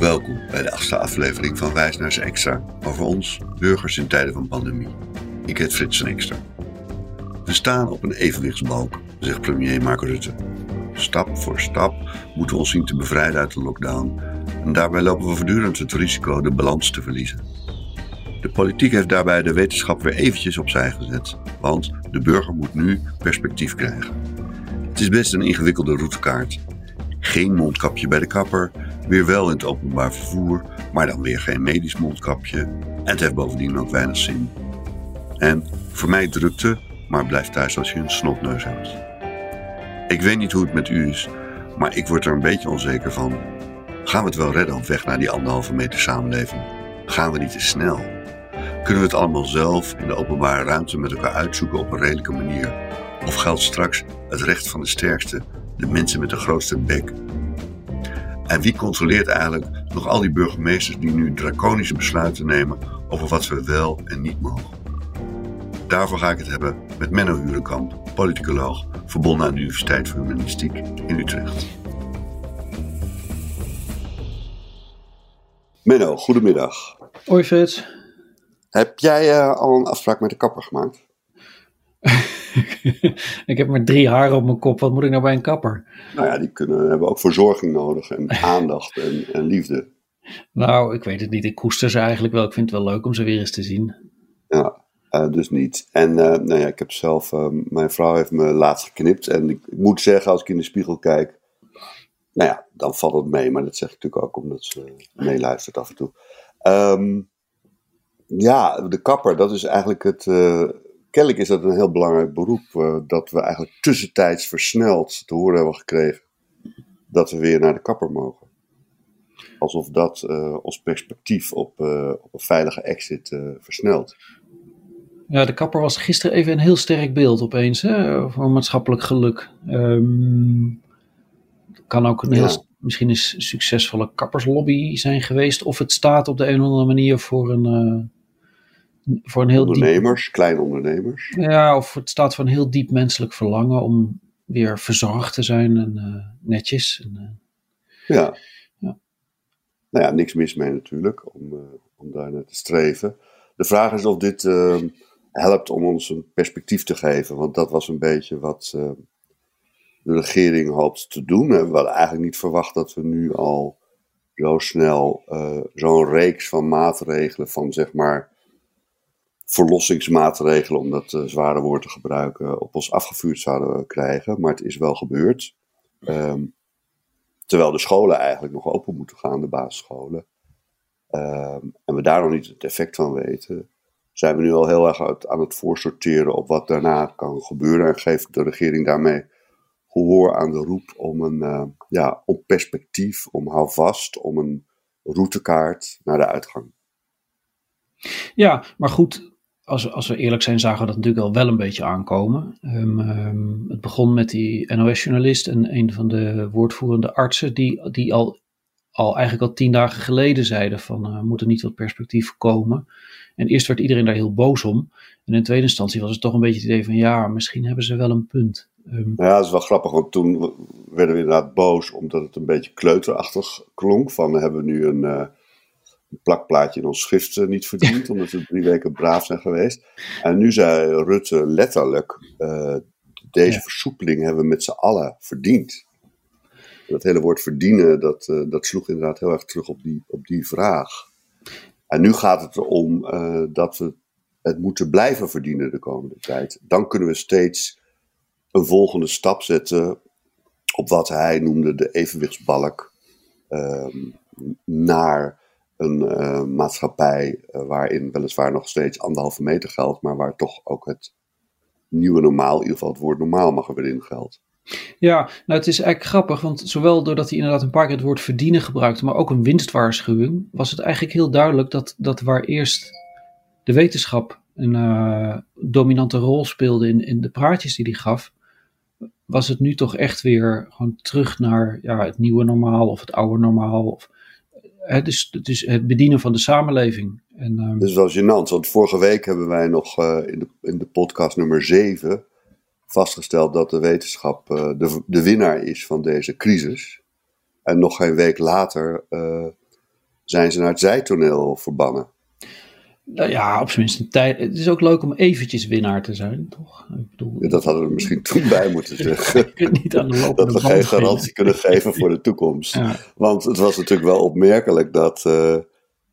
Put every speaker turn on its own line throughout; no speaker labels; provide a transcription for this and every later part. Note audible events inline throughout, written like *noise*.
Welkom bij de achtste aflevering van Wijsnaars Extra over ons, burgers in tijden van pandemie. Ik heet Frits Extra. We staan op een evenwichtsbalk, zegt premier Mark Rutte. Stap voor stap moeten we ons zien te bevrijden uit de lockdown en daarbij lopen we voortdurend het risico de balans te verliezen. De politiek heeft daarbij de wetenschap weer eventjes opzij gezet, want de burger moet nu perspectief krijgen. Het is best een ingewikkelde routekaart. Geen mondkapje bij de kapper, weer wel in het openbaar vervoer, maar dan weer geen medisch mondkapje. En het heeft bovendien ook weinig zin. En vermijd drukte, maar blijf thuis als je een snotneus hebt. Ik weet niet hoe het met u is, maar ik word er een beetje onzeker van. Gaan we het wel redden op weg naar die anderhalve meter samenleving? Gaan we niet te snel? Kunnen we het allemaal zelf in de openbare ruimte met elkaar uitzoeken op een redelijke manier? Of geldt straks het recht van de sterkste, de mensen met de grootste bek? En wie controleert eigenlijk nog al die burgemeesters die nu draconische besluiten nemen over wat we wel en niet mogen? Daarvoor ga ik het hebben met Menno Hurenkamp, politicoloog, verbonden aan de Universiteit voor Humanistiek in Utrecht. Menno, goedemiddag.
Hoi Frits.
Heb jij uh, al een afspraak met de kapper gemaakt? *laughs*
ik heb maar drie haren op mijn kop. Wat moet ik nou bij een kapper?
Nou ja, die kunnen, hebben ook verzorging nodig en *laughs* aandacht en, en liefde.
Nou, ik weet het niet. Ik koester ze eigenlijk wel. Ik vind het wel leuk om ze weer eens te zien.
Ja, uh, dus niet. En uh, nou ja, ik heb zelf, uh, mijn vrouw heeft me laatst geknipt. En ik, ik, moet zeggen, als ik in de spiegel kijk, nou ja, dan valt het mee. Maar dat zeg ik natuurlijk ook omdat ze meeluistert af en toe. Um, ja, de kapper, dat is eigenlijk het. Kennelijk is dat een heel belangrijk beroep. Uh, dat we eigenlijk tussentijds versneld te horen hebben gekregen dat we weer naar de kapper mogen. Alsof dat uh, ons perspectief op, op een veilige exit versnelt.
Ja, de kapper was gisteren even een heel sterk beeld opeens hè, voor maatschappelijk geluk. Um, kan ook een heel, misschien een succesvolle kapperslobby zijn geweest. Of het staat op de een of andere manier voor een voor een heel
ondernemers,
diep,
kleine ondernemers.
Ja, of het staat voor een heel diep menselijk verlangen om weer verzorgd te zijn en uh, netjes. En,
uh, ja. ja. Nou ja, niks mis mee natuurlijk, om, uh, om daar naar te streven. De vraag is of dit ehm, helpt om ons een perspectief te geven, want dat was een beetje wat ehm, de regering hoopt te doen. We hadden eigenlijk niet verwacht dat we nu al zo snel zo'n reeks van maatregelen van zeg maar verlossingsmaatregelen, om dat uh, zware woord te gebruiken, op ons afgevuurd zouden krijgen. Maar het is wel gebeurd. Um, terwijl de scholen eigenlijk nog open moeten gaan, de basisscholen. Um, en we daar nog niet het effect van weten, zijn we nu al heel erg aan het voorsorteren op wat daarna kan gebeuren. En geeft de regering daarmee gehoor aan de roep om een uh, ja, om perspectief, om houvast, om een routekaart naar de uitgang.
Ja, maar goed, als, als we eerlijk zijn, zagen we dat natuurlijk al wel een beetje aankomen. Um, um, het begon met die NOS-journalist en een van de woordvoerende artsen, die, die al, al eigenlijk al tien dagen geleden zeiden van uh, moet er niet wat perspectief komen. En eerst werd iedereen daar heel boos om. En in tweede instantie was het toch een beetje het idee van ja, misschien hebben ze wel een punt.
Um, ja, dat is wel grappig, want toen werden we inderdaad boos omdat het een beetje kleuterachtig klonk. Van we hebben nu een... Uh, een plakplaatje in ons schrift niet verdiend, *laughs* omdat we drie weken braaf zijn geweest. En nu zei Rutte letterlijk: uh, deze ja. versoepeling hebben we met z'n allen verdiend. Dat hele woord verdienen, dat, uh, dat sloeg inderdaad heel erg terug op die, op die vraag. En nu gaat het erom dat we het moeten blijven verdienen de komende tijd. Dan kunnen we steeds een volgende stap zetten op wat hij noemde de evenwichtsbalk ehm, naar een uh, maatschappij uh, waarin weliswaar nog steeds anderhalve meter geldt, maar waar toch ook het nieuwe normaal, in ieder geval het woord normaal mag er weer in geldt.
Ja, nou het is eigenlijk grappig, want zowel doordat hij inderdaad een paar keer het woord verdienen gebruikte, maar ook een winstwaarschuwing, was het eigenlijk heel duidelijk dat, dat waar eerst de wetenschap een uh, dominante rol speelde in, in de praatjes die hij gaf, was het nu toch echt weer gewoon terug naar ja, het nieuwe normaal of het oude normaal. Of, het, is, het is het bedienen van de samenleving. En, um...
Dat is gênant, want vorige week hebben wij nog uh, in, de, in de podcast nummer 7 vastgesteld dat de wetenschap uh, de, de winnaar is van deze crisis. En nog geen week later uh, zijn ze naar het zijtoneel verbannen.
Nou ja, op zijn minst een tijd. Het is ook leuk om eventjes winnaar te zijn, toch?
Ik bedoel, ja, dat hadden we misschien toen bij moeten *laughs* zeggen.
niet aan de
dat we geen garantie kunnen geven voor de toekomst. Ja. Want het was natuurlijk wel opmerkelijk dat, uh,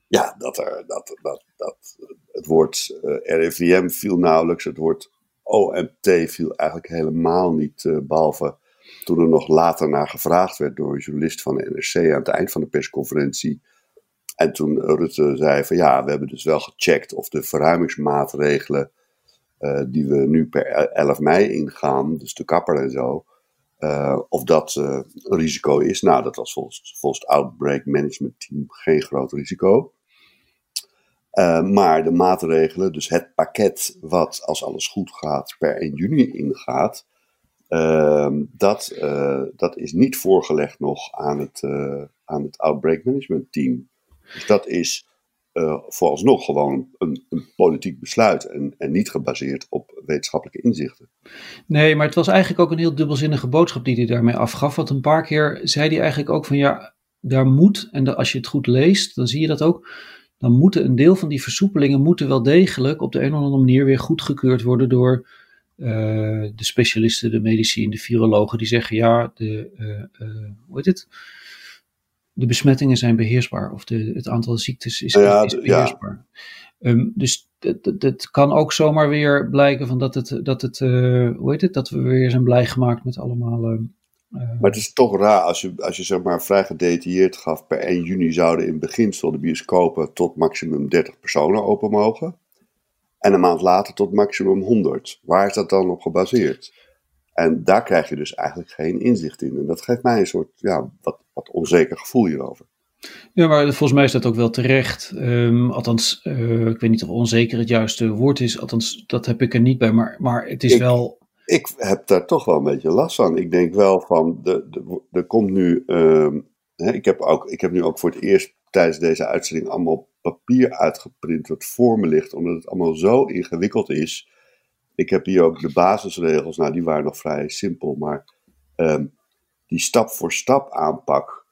ja, dat, er, dat, dat, dat het woord uh, eh, RIVM viel nauwelijks, het woord OMT viel eigenlijk helemaal niet, uh, behalve toen er nog later naar gevraagd werd door een journalist van de NRC aan het eind van de persconferentie en toen Rutte zei van ja, we hebben dus wel gecheckt of de verruimingsmaatregelen uh, die we nu per 11 mei ingaan, dus de kapper en zo, uh, of dat uh, een risico is. Nou, dat was volgens het Outbreak Management Team geen groot risico. maar de maatregelen, dus het pakket wat als alles goed gaat per 1 juni ingaat, dat, dat is niet voorgelegd nog aan het, aan het Outbreak Management Team. Dus dat is uh, vooralsnog gewoon een, een politiek besluit en, en, niet gebaseerd op wetenschappelijke inzichten.
Nee, maar het was eigenlijk ook een heel dubbelzinnige boodschap die hij daarmee afgaf. Want een paar keer zei hij eigenlijk ook van ja, daar moet, en als je het goed leest, dan zie je dat ook, dan moeten een deel van die versoepelingen moeten wel degelijk op de een of andere manier weer goedgekeurd worden door uh, de specialisten, de medici en de virologen, die zeggen ja, de, uh, hoe heet het? De besmettingen zijn beheersbaar of de, het aantal ziektes is, ja, is beheersbaar. Ja. Um, dus het kan ook zomaar weer blijken van dat het, dat het uh, hoe heet het, dat we weer zijn blij gemaakt met allemaal. Uh,
maar het is toch raar als je, als je zeg maar vrij gedetailleerd gaf, per 1 juni zouden in beginsel de bioscopen tot maximum 30 personen open mogen. En een maand later tot maximum 100. Waar is dat dan op gebaseerd? En daar krijg je dus eigenlijk geen inzicht in. En dat geeft mij een soort ja, wat, wat onzeker gevoel hierover.
Ja, maar volgens mij is dat ook wel terecht. Um, althans, uh, ik weet niet of onzeker het juiste woord is. Althans, dat heb ik er niet bij. Maar, maar het is
ik,
wel.
Ik heb daar toch wel een beetje last van. Ik denk wel van. De, de, er komt nu. Um, hè, ik, heb ook, ik heb nu ook voor het eerst tijdens deze uitzending allemaal papier uitgeprint. wat voor me ligt. Omdat het allemaal zo ingewikkeld is ik heb hier ook de basisregels, nou die waren nog vrij simpel, maar um, die stap voor stap aanpak.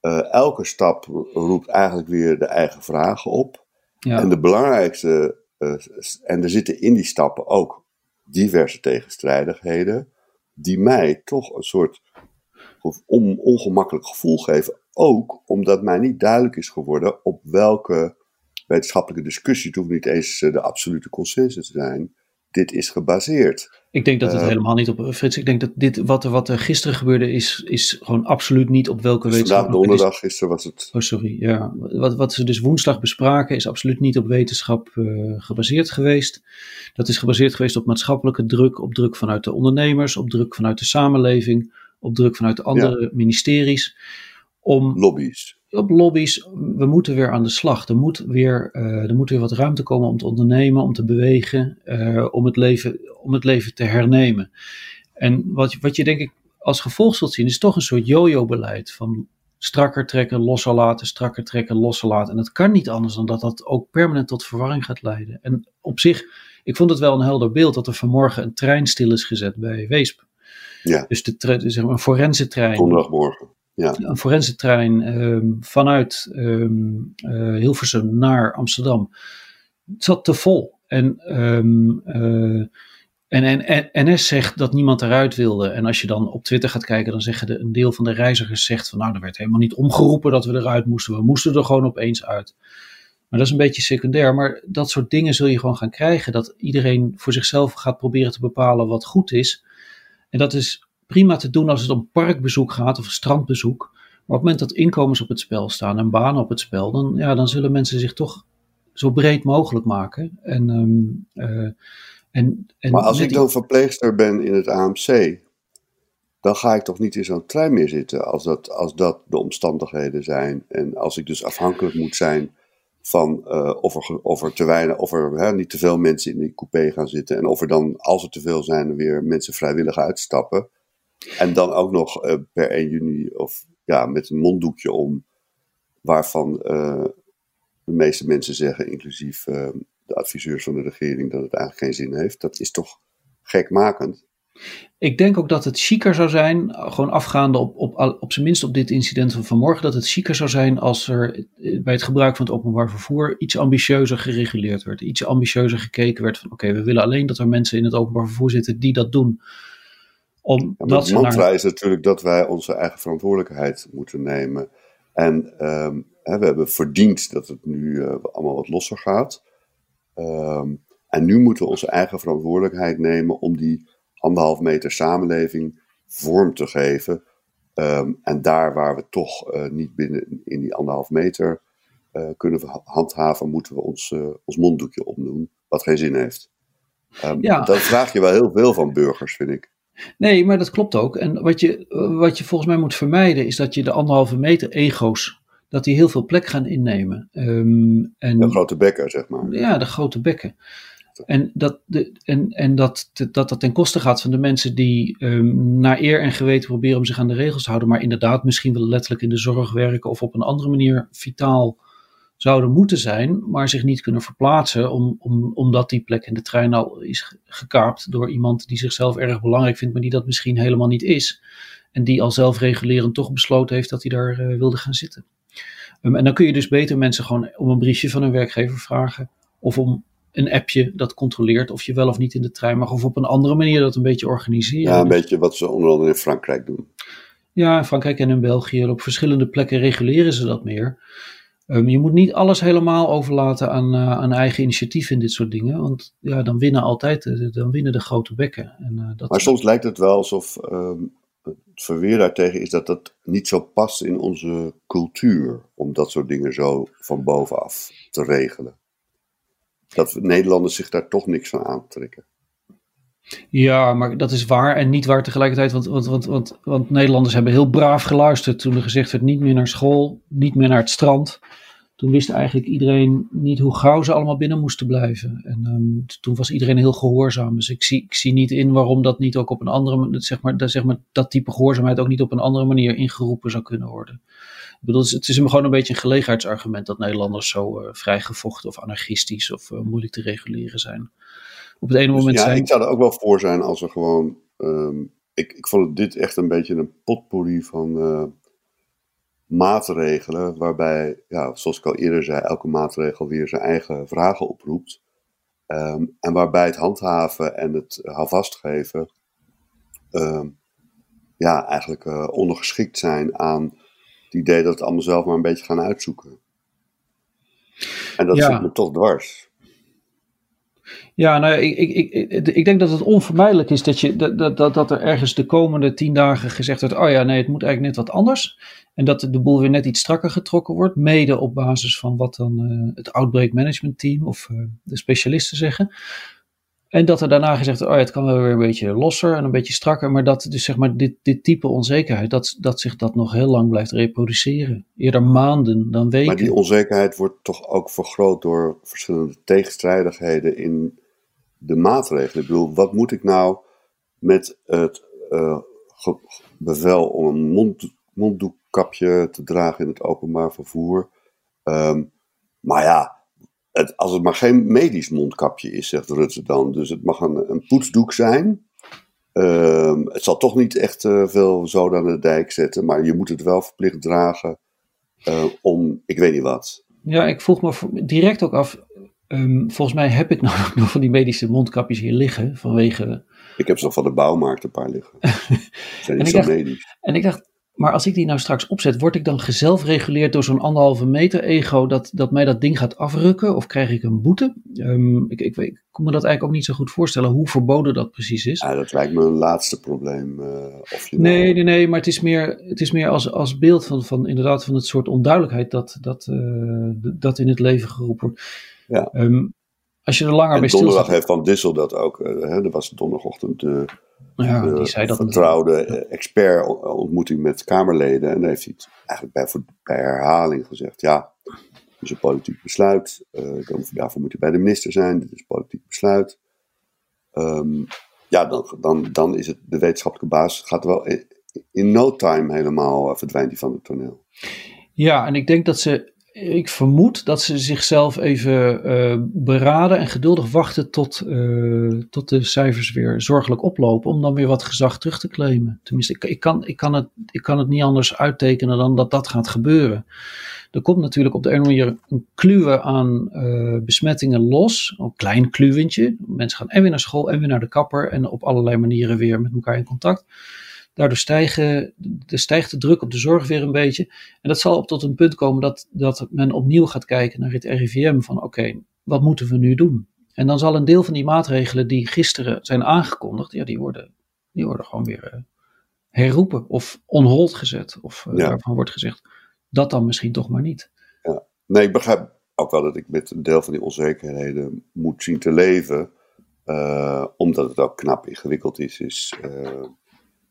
Uh, elke stap roept eigenlijk weer de eigen vragen op. Ja. En de belangrijkste, uh, en er zitten in die stappen ook diverse tegenstrijdigheden, die mij toch een soort on, ongemakkelijk gevoel geven. Ook omdat mij niet duidelijk is geworden op welke wetenschappelijke discussie, het hoeft niet eens eh, de absolute consensus te zijn, dit is gebaseerd.
Ik denk dat het uh, helemaal niet op. Frits, ik denk dat dit, wat er, wat er gisteren gebeurde, is, is gewoon absoluut niet op welke dus wetenschap.
Vandaag donderdag, gisteren was het.
Oh, sorry. Ja. Wat, wat ze dus woensdag bespraken, is absoluut niet op wetenschap uh, gebaseerd geweest. Dat is gebaseerd geweest op maatschappelijke druk, op druk vanuit de ondernemers, op druk vanuit de samenleving, op druk vanuit de andere ja. ministeries. Om,
Lobby's
op lobby's, we moeten weer aan de slag. Er moet weer, uh, er moet weer wat ruimte komen om te ondernemen, om te bewegen, uh, om, het leven, om het leven te hernemen. En wat, wat je denk ik als gevolg zult zien, is toch een soort yo-yo-beleid van strakker trekken, losser laten, strakker trekken, losser laten. En het kan niet anders dan dat dat ook permanent tot verwarring gaat leiden. En op zich, ik vond het wel een helder beeld dat er vanmorgen een trein stil is gezet bij Weesp.
Ja.
Dus de, zeg maar, een forense trein.
Donderdagmorgen ja.
een forensentrein um, vanuit um, uh, Hilversum naar Amsterdam. Het zat te vol. En, um, en, en, en NS zegt dat niemand eruit wilde. En als je dan op Twitter gaat kijken, dan zeggen de, een deel van de reizigers zegt van nou, er werd helemaal niet omgeroepen dat we eruit moesten. We moesten er gewoon opeens uit. Maar dat is een beetje secundair. Maar dat soort dingen zul je gewoon gaan krijgen. Dat iedereen voor zichzelf gaat proberen te bepalen wat goed is. En dat is prima te doen als het om parkbezoek gaat of strandbezoek. Maar op het moment dat inkomens op het spel staan en banen op het spel, dan, ja, dan zullen mensen zich toch zo breed mogelijk maken. En, um, uh, en, en
maar als ik dan verpleegster ben in het AMC, dan ga ik toch niet in zo'n trein meer zitten als dat, als dat de omstandigheden zijn. En als ik dus afhankelijk moet zijn van uh, of, er, of er te weinig, of er hè, niet te veel mensen in die coupé gaan zitten. En of er dan, als er te veel zijn, weer mensen vrijwillig uitstappen. En dan ook nog uh, per 1 juni of ja, met een monddoekje om, waarvan uh, de meeste mensen zeggen, inclusief uh, de adviseurs van de regering, dat het eigenlijk geen zin heeft. Dat is toch gekmakend?
Ik denk ook dat het chiquer zou zijn, gewoon afgaande op, op, op zijn minst op dit incident van vanmorgen, dat het chiquer zou zijn als er bij het gebruik van het openbaar vervoer iets ambitieuzer gereguleerd werd. Iets ambitieuzer gekeken werd van oké, we willen alleen dat er mensen in het openbaar vervoer zitten die dat doen.
Om ja, het mantra naar... is natuurlijk dat wij onze eigen verantwoordelijkheid moeten nemen. En um, hè, we hebben verdiend dat het nu uh, allemaal wat losser gaat. Um, en nu moeten we onze eigen verantwoordelijkheid nemen om die anderhalf meter samenleving vorm te geven. Um, en daar waar we toch uh, niet binnen in die anderhalf meter uh, kunnen handhaven, moeten we ons, uh, ons monddoekje opdoen, wat geen zin heeft. Um, ja. Dat vraag je wel heel veel van burgers, vind ik.
Nee, maar dat klopt ook. En wat je, wat je volgens mij moet vermijden, is dat je de anderhalve meter ego's, dat die heel veel plek gaan innemen. Um,
en, de grote bekken, zeg maar.
Ja, de grote bekken. En dat, de, en, en dat, dat dat ten koste gaat van de mensen die um, naar eer en geweten proberen om zich aan de regels te houden, maar inderdaad misschien wel letterlijk in de zorg werken of op een andere manier vitaal zouden moeten zijn, maar zich niet kunnen verplaatsen om, om, omdat die plek in de trein al is gekaapt door iemand die zichzelf erg belangrijk vindt, maar die dat misschien helemaal niet is. En die al zelfregulerend toch besloten heeft dat hij daar uh, wilde gaan zitten. Um, en dan kun je dus beter mensen gewoon om een briefje van hun werkgever vragen of om een appje dat controleert of je wel of niet in de trein mag, of op een andere manier dat een beetje organiseren.
Ja, een beetje wat ze onder andere in Frankrijk doen.
Ja, in Frankrijk en in België. Op verschillende plekken reguleren ze dat meer. Um, je moet niet alles helemaal overlaten aan, uh, aan eigen initiatief in dit soort dingen. Want ja, dan winnen altijd dan winnen de grote bekken. En, uh, dat
maar soms lijkt het wel alsof um, het verweer daartegen is dat dat niet zo past in onze cultuur. Om dat soort dingen zo van bovenaf te regelen dat Nederlanders zich daar toch niks van aantrekken.
Ja, maar dat is waar en niet waar tegelijkertijd. Want, want, want, want, want Nederlanders hebben heel braaf geluisterd toen er gezegd werd: niet meer naar school, niet meer naar het strand. Toen wist eigenlijk iedereen niet hoe gauw ze allemaal binnen moesten blijven. En um, toen was iedereen heel gehoorzaam. Dus ik zie, ik zie niet in waarom dat niet ook op een andere zeg maar, zeg maar, dat type gehoorzaamheid ook niet op een andere manier ingeroepen zou kunnen worden. Ik bedoel, het is gewoon een beetje een gelegenheidsargument dat Nederlanders zo uh, vrijgevochten of anarchistisch of uh, moeilijk te reguleren zijn. Op het ene dus moment
ja,
zijn...
ik zou er ook wel voor zijn als er gewoon... Um, ik, ik vond dit echt een beetje een potpourri van uh, maatregelen, waarbij, ja, zoals ik al eerder zei, elke maatregel weer zijn eigen vragen oproept. Um, en waarbij het handhaven en het houvast geven um, ja, eigenlijk ondergeschikt zijn aan idee dat het allemaal zelf maar een beetje gaan uitzoeken. En dat ja. zit me toch dwars.
Ja, nou, ik, ik, ik, ik denk dat het onvermijdelijk is dat, je, dat, dat, dat er ergens de komende tien dagen gezegd wordt: oh ja, nee, het moet eigenlijk net wat anders. En dat de boel weer net iets strakker getrokken wordt, mede op basis van wat dan uh, het Outbreak Management Team of uh, de specialisten zeggen. En dat er daarna gezegd oh ja, het kan wel weer een beetje losser en een beetje strakker. Maar dat dus zeg maar dit, dit type onzekerheid, dat, dat zich dat nog heel lang blijft reproduceren. Eerder maanden dan weken.
Maar die onzekerheid wordt toch ook vergroot door verschillende tegenstrijdigheden in de maatregelen. Ik bedoel, wat moet ik nou met het uh, bevel om een mond, monddoekkapje te dragen in het openbaar vervoer? Um, maar ja, het, als het maar geen medisch mondkapje is, zegt Rutte dan. Dus het mag een, een poetsdoek zijn. Uh, het zal toch niet echt uh, veel zoden aan de dijk zetten, maar je moet het wel verplicht dragen uh, om, ik weet niet wat.
Ja, ik vroeg me direct ook af, um, volgens mij heb ik *laughs* nog, nog van die medische mondkapjes hier liggen, vanwege...
Ik heb ze van de bouwmarkt een paar liggen. *laughs* zijn niet zo
dacht,
medisch.
En ik dacht, maar als ik die nou straks opzet, word ik dan gezelfreguleerd door zo'n anderhalve meter ego dat, dat mij dat ding gaat afrukken? Of krijg ik een boete? Um, ik, ik, ik, kon me dat eigenlijk ook niet zo goed voorstellen hoe verboden dat precies is.
Ja, dat lijkt me een laatste probleem. Uh, of je
nee, nou... nee, nee, maar het is meer, het is meer als, als beeld van, van inderdaad van het soort onduidelijkheid dat, dat, uh, dat in het leven geroepen wordt.
Ja.
Um, als je er langer
en
bij
donderdag
stilstaat...
heeft Van Dissel dat ook. Uh, hè, er was donderdagochtend de,
ja,
de
die zei dat
vertrouwde expert-ontmoeting met Kamerleden. En daar heeft hij het eigenlijk bij, bij herhaling gezegd. Ja, het is een politiek besluit. Uh, dan, daarvoor moet je bij de minister zijn. Dit is een politiek besluit. Um, ja, dan, dan, dan is het de wetenschappelijke basis. Gaat wel in, in no time helemaal uh, verdwijnt die van het toneel.
Ja, en ik denk dat ze ik vermoed dat ze zichzelf even uh, beraden en geduldig wachten tot, uh, tot de cijfers weer zorgelijk oplopen. Om dan weer wat gezag terug te claimen. Tenminste, ik, kan, ik, kan het, ik kan het niet anders uittekenen dan dat dat gaat gebeuren. Er komt natuurlijk op de andere manier een kluwe aan uh, besmettingen los. Een klein kluwentje. Mensen gaan en weer naar school en weer naar de kapper. En op allerlei manieren weer met elkaar in contact. Daardoor stijgen, de, stijgt de druk op de zorg weer een beetje. En dat zal op tot een punt komen dat, dat men opnieuw gaat kijken naar het RIVM van oké, wat moeten we nu doen? En dan zal een deel van die maatregelen die gisteren zijn aangekondigd, ja, die worden, die worden gewoon weer uh, herroepen of on hold gezet. Of uh, daarvan wordt gezegd, dat dan misschien toch maar niet.
Ja. Nee, ik begrijp ook wel dat ik met een deel van die onzekerheden moet zien te leven. Uh, omdat het ook knap ingewikkeld is. is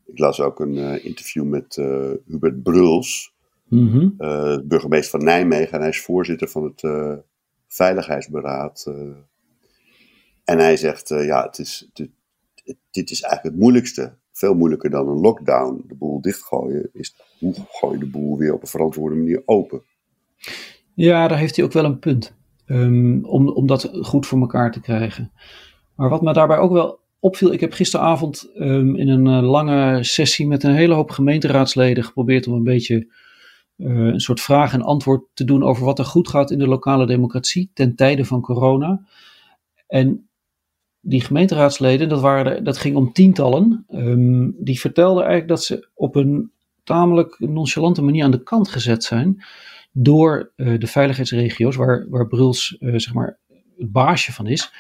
ik las ook een uh, interview met uh, Hubert Bruls, mm uh, burgemeester van Nijmegen. En hij is voorzitter van het Veiligheidsberaad. en hij zegt, ja, het is, dit, dit is eigenlijk het moeilijkste. Veel moeilijker dan een lockdown. De boel dichtgooien is, hoe gooi je de boel weer op een verantwoorde manier open?
Ja, daar heeft hij ook wel een punt. Um, om, om dat goed voor elkaar te krijgen. Maar wat me daarbij ook wel opviel, ik heb gisteravond um, in een uh, lange sessie met een hele hoop gemeenteraadsleden geprobeerd om een beetje uh, een soort vraag en antwoord te doen over wat er goed gaat in de lokale democratie ten tijde van corona. En die gemeenteraadsleden, dat, waren, dat ging om tientallen, um, die vertelden eigenlijk dat ze op een tamelijk nonchalante manier aan de kant gezet zijn door uh, de veiligheidsregio's, waar, waar Bruls zeg maar het baasje van is.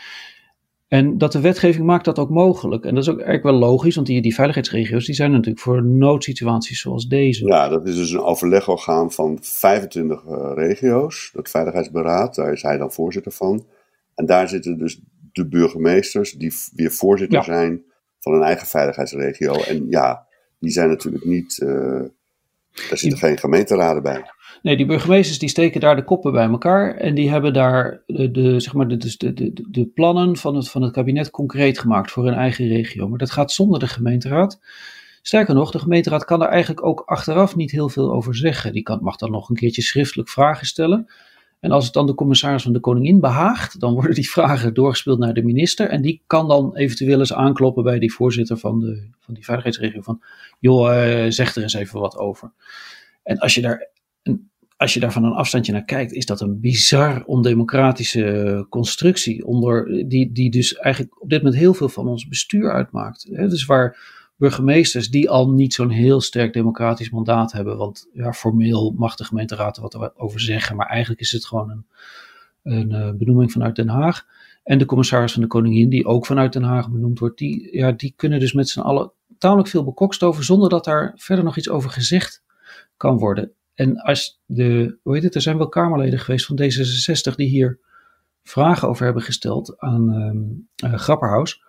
En dat de wetgeving maakt dat ook mogelijk. En dat is ook eigenlijk wel logisch, want die, die veiligheidsregio's die zijn natuurlijk voor noodsituaties zoals deze.
Ja, dat is dus een overlegorgaan van 25 uh, regio's, dat Veiligheidsberaad, daar is hij dan voorzitter van. En daar zitten dus de burgemeesters die weer voorzitter zijn van een eigen veiligheidsregio. En ja, die zijn natuurlijk niet, uh, daar zitten geen gemeenteraden bij.
Nee, die burgemeesters die steken daar de koppen bij elkaar en die hebben daar de, zeg maar de, de, de, de plannen van het, van het kabinet concreet gemaakt voor hun eigen regio. Maar dat gaat zonder de gemeenteraad. Sterker nog, de gemeenteraad kan daar eigenlijk ook achteraf niet heel veel over zeggen. Die kan, mag dan nog een keertje schriftelijk vragen stellen. En als het dan de commissaris van de Koningin behaagt, dan worden die vragen doorgespeeld naar de minister. En die kan dan eventueel eens aankloppen bij die voorzitter van, de, van die veiligheidsregio. Van, joh, uh, zeg er eens even wat over. En als je daar als je daar van een afstandje naar kijkt, is dat een bizar ondemocratische constructie. Onder, die, die dus eigenlijk op dit moment heel veel van ons bestuur uitmaakt. Dus waar burgemeesters die al niet zo'n heel sterk democratisch mandaat hebben. Want ja, formeel mag de gemeenteraad er wat over zeggen. Maar eigenlijk is het gewoon een, een uh, benoeming vanuit Den Haag. En de commissaris van de Koningin, die ook vanuit Den Haag benoemd wordt, die, ja, die kunnen dus met z'n allen tamelijk veel bekokst over, zonder dat daar verder nog iets over gezegd kan worden. En als de, hoe heet het, er zijn wel Kamerleden geweest van D66 die hier vragen over hebben gesteld aan um, Grapperhaus.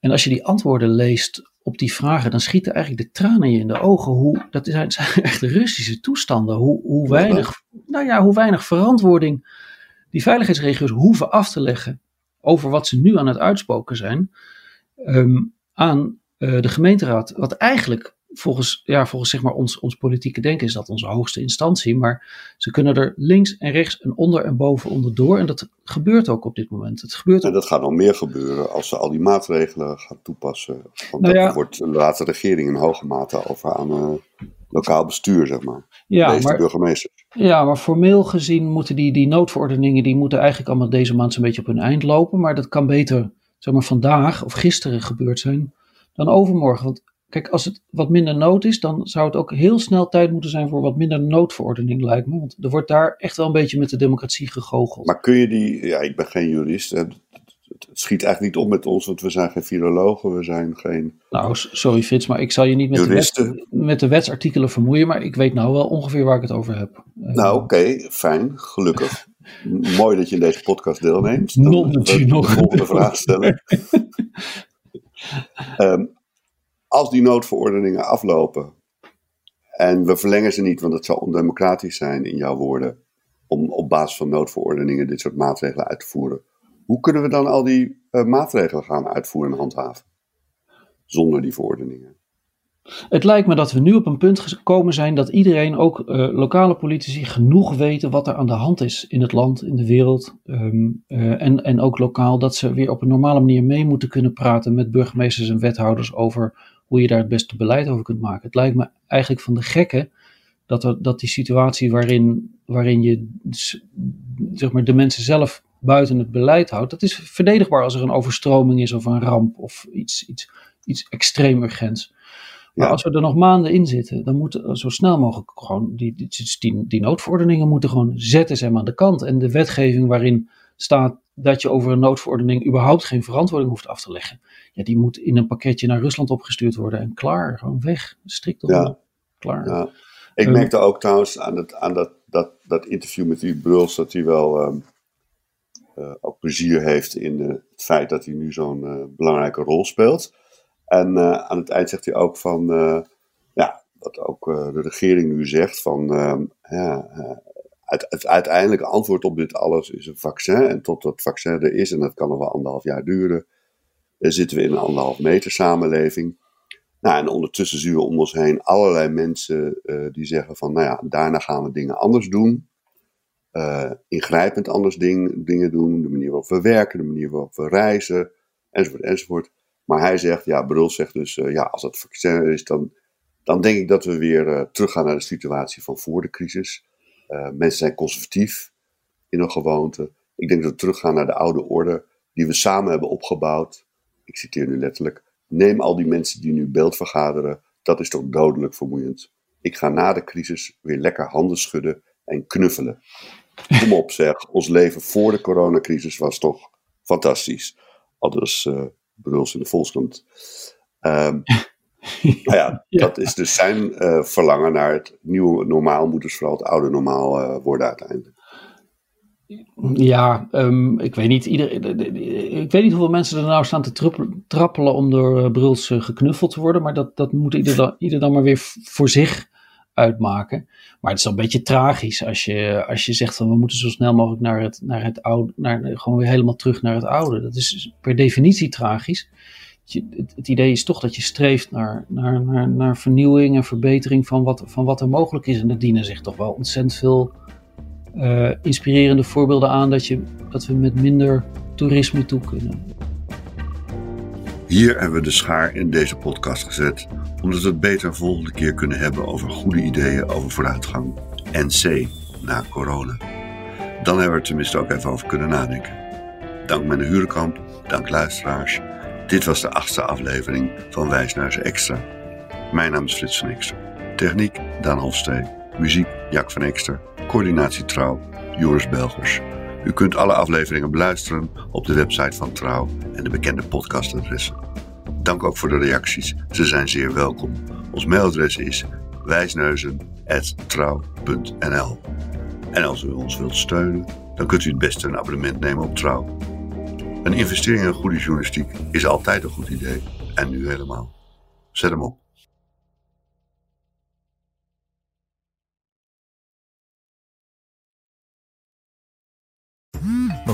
En als je die antwoorden leest op die vragen, dan schieten eigenlijk de tranen je in de ogen. Hoe, dat zijn, *laughs* zijn echt Russische toestanden. Hoe, hoe, weinig, nou ja, hoe weinig verantwoording die veiligheidsregio's hoeven af te leggen over wat ze nu aan het uitspoken zijn um, aan uh, de gemeenteraad. Wat eigenlijk volgens, ja, volgens zeg maar ons, ons politieke denken is dat onze hoogste instantie. Maar ze kunnen er links en rechts en onder en boven onderdoor. En dat gebeurt ook op dit moment. Het gebeurt
en dat gaat nog meer gebeuren als ze al die maatregelen gaan toepassen. Want nou ja, wordt, laat de regering in hoge mate over aan uh, lokaal bestuur, zeg maar. Ja, Deze maar, burgemeesters.
Ja, maar formeel gezien moeten die, die noodverordeningen, die moeten eigenlijk allemaal deze maand zo'n beetje op hun eind lopen. Maar dat kan beter, zeg maar, vandaag of gisteren gebeurd zijn dan overmorgen. Want Kijk, als het wat minder nood is, dan zou het ook heel snel tijd moeten zijn voor wat minder noodverordening, lijkt me. Want er wordt daar echt wel een beetje met de democratie gegoocheld.
Maar kun je die, ja, ik ben geen jurist, het schiet eigenlijk niet op met ons, want we zijn geen filologen, we zijn geen.
Nou, sorry Fits, maar ik zal je niet met, de, wet, met de wetsartikelen vermoeien, maar ik weet nou wel ongeveer waar ik het over heb.
Nou, oké, fijn, gelukkig. *laughs* Mooi dat je in deze podcast deelneemt.
Dan nog
de volgende vraag stellen. um, *laughs* als die noodverordeningen aflopen en we verlengen ze niet, want het zal ondemocratisch zijn in jouw woorden, om op basis van noodverordeningen dit soort maatregelen uit te voeren. Hoe kunnen we dan al die uh, maatregelen gaan uitvoeren en handhaven? Zonder die verordeningen.
Het lijkt me dat we nu op een punt gekomen zijn dat iedereen, ook uh, lokale politici, genoeg weten wat er aan de hand is in het land, in de wereld um, uh, en, en ook lokaal. Dat ze weer op een normale manier mee moeten kunnen praten met burgemeesters en wethouders over hoe je daar het beste beleid over kunt maken. Het lijkt me eigenlijk van de gekken dat, er, dat die situatie waarin, waarin je zeg maar, de mensen zelf buiten het beleid houdt, dat is verdedigbaar als er een overstroming is of een ramp of iets, iets, iets extreem urgents. Maar als we er nog maanden in zitten, dan moeten zo snel mogelijk gewoon die, die, die noodverordeningen moeten gewoon zetten ze aan de kant. En de wetgeving waarin staat dat je over een noodverordening überhaupt geen verantwoording hoeft af te leggen. Ja, die moet in een pakketje naar Rusland opgestuurd worden en klaar, gewoon weg. Strikt op, ja. klaar.
Ja. Ik um, merkte ook trouwens aan, het, aan dat, dat, dat interview met die Bruls dat hij wel um, uh, ook plezier heeft in uh, het feit dat hij nu zo'n uh, belangrijke rol speelt. En aan het eind zegt hij ook van, ja, wat ook de regering nu zegt, van ehm, ja, het, uiteindelijke antwoord op dit alles is een vaccin. En tot dat vaccin er is, en dat kan nog wel anderhalf jaar duren, zitten we in een anderhalf meter samenleving. Nou, en ondertussen zien we om ons heen allerlei mensen uh, die zeggen van, nou ja, daarna gaan we dingen anders doen. Uh, ingrijpend anders ding, dingen doen, de manier waarop we werken, de manier waarop we reizen, enzovoort, enzovoort. Maar hij zegt, ja, Brul zegt dus, ja, als dat vaccin is, dan, dan denk ik dat we weer teruggaan naar de situatie van voor de crisis. Mensen zijn conservatief in hun gewoonte. Ik denk dat we teruggaan naar de oude orde die we samen hebben opgebouwd. Ik citeer nu letterlijk Neem al die mensen die nu beeld vergaderen, dat is toch dodelijk vermoeiend. Ik ga na de crisis weer lekker handen schudden en knuffelen. *laughs* Kom op zeg, ons leven voor de coronacrisis was toch fantastisch. Aldus uh, Bruls in de Volkskrant. Um, *laughs* *laughs* nou ja, dat is dus zijn uh, verlangen naar het nieuwe normaal, moet dus vooral het oude normaal uh, worden uiteindelijk.
Ja, um, ik weet niet. Ieder, ik weet niet hoeveel mensen er nou staan te trappelen om door uh, Bruls geknuffeld te worden. Maar dat, dat moet ieder dan, ieder dan maar weer voor zich uitmaken. Maar het is wel een beetje tragisch als je, als je zegt van we moeten zo snel mogelijk naar het, naar het oude, naar, gewoon weer helemaal terug naar het oude. Dat is per definitie tragisch. Het, het, idee is toch dat je streeft naar, naar, naar, naar vernieuwing en verbetering van wat, van wat er mogelijk is. En er dienen zich toch wel ontzettend veel uh, inspirerende voorbeelden aan dat, je, dat we met minder toerisme toe kunnen.
Hier hebben we de schaar in deze podcast gezet, omdat we het beter volgende keer kunnen hebben over goede ideeën over vooruitgang. NC na corona. Dan hebben we er tenminste ook even over kunnen nadenken. Dank mijn Hurenkamp, dank luisteraars. Dit was de achtste aflevering van Wijsnuizen Extra. Mijn naam is Frits van Ekster. Techniek Daan Hofstee. Muziek Jack van Ekster. Coördinatie Trouw, Joris Belgers. U kunt alle afleveringen beluisteren op de website van Trouw en de bekende podcastadressen. Dank ook voor de reacties, ze zijn zeer welkom. Ons mailadres is wijsneuzen.trouw.nl En als u ons wilt steunen, dan kunt u het beste een abonnement nemen op Trouw. Een investering in goede journalistiek is altijd een goed idee, en nu helemaal. Zet hem op.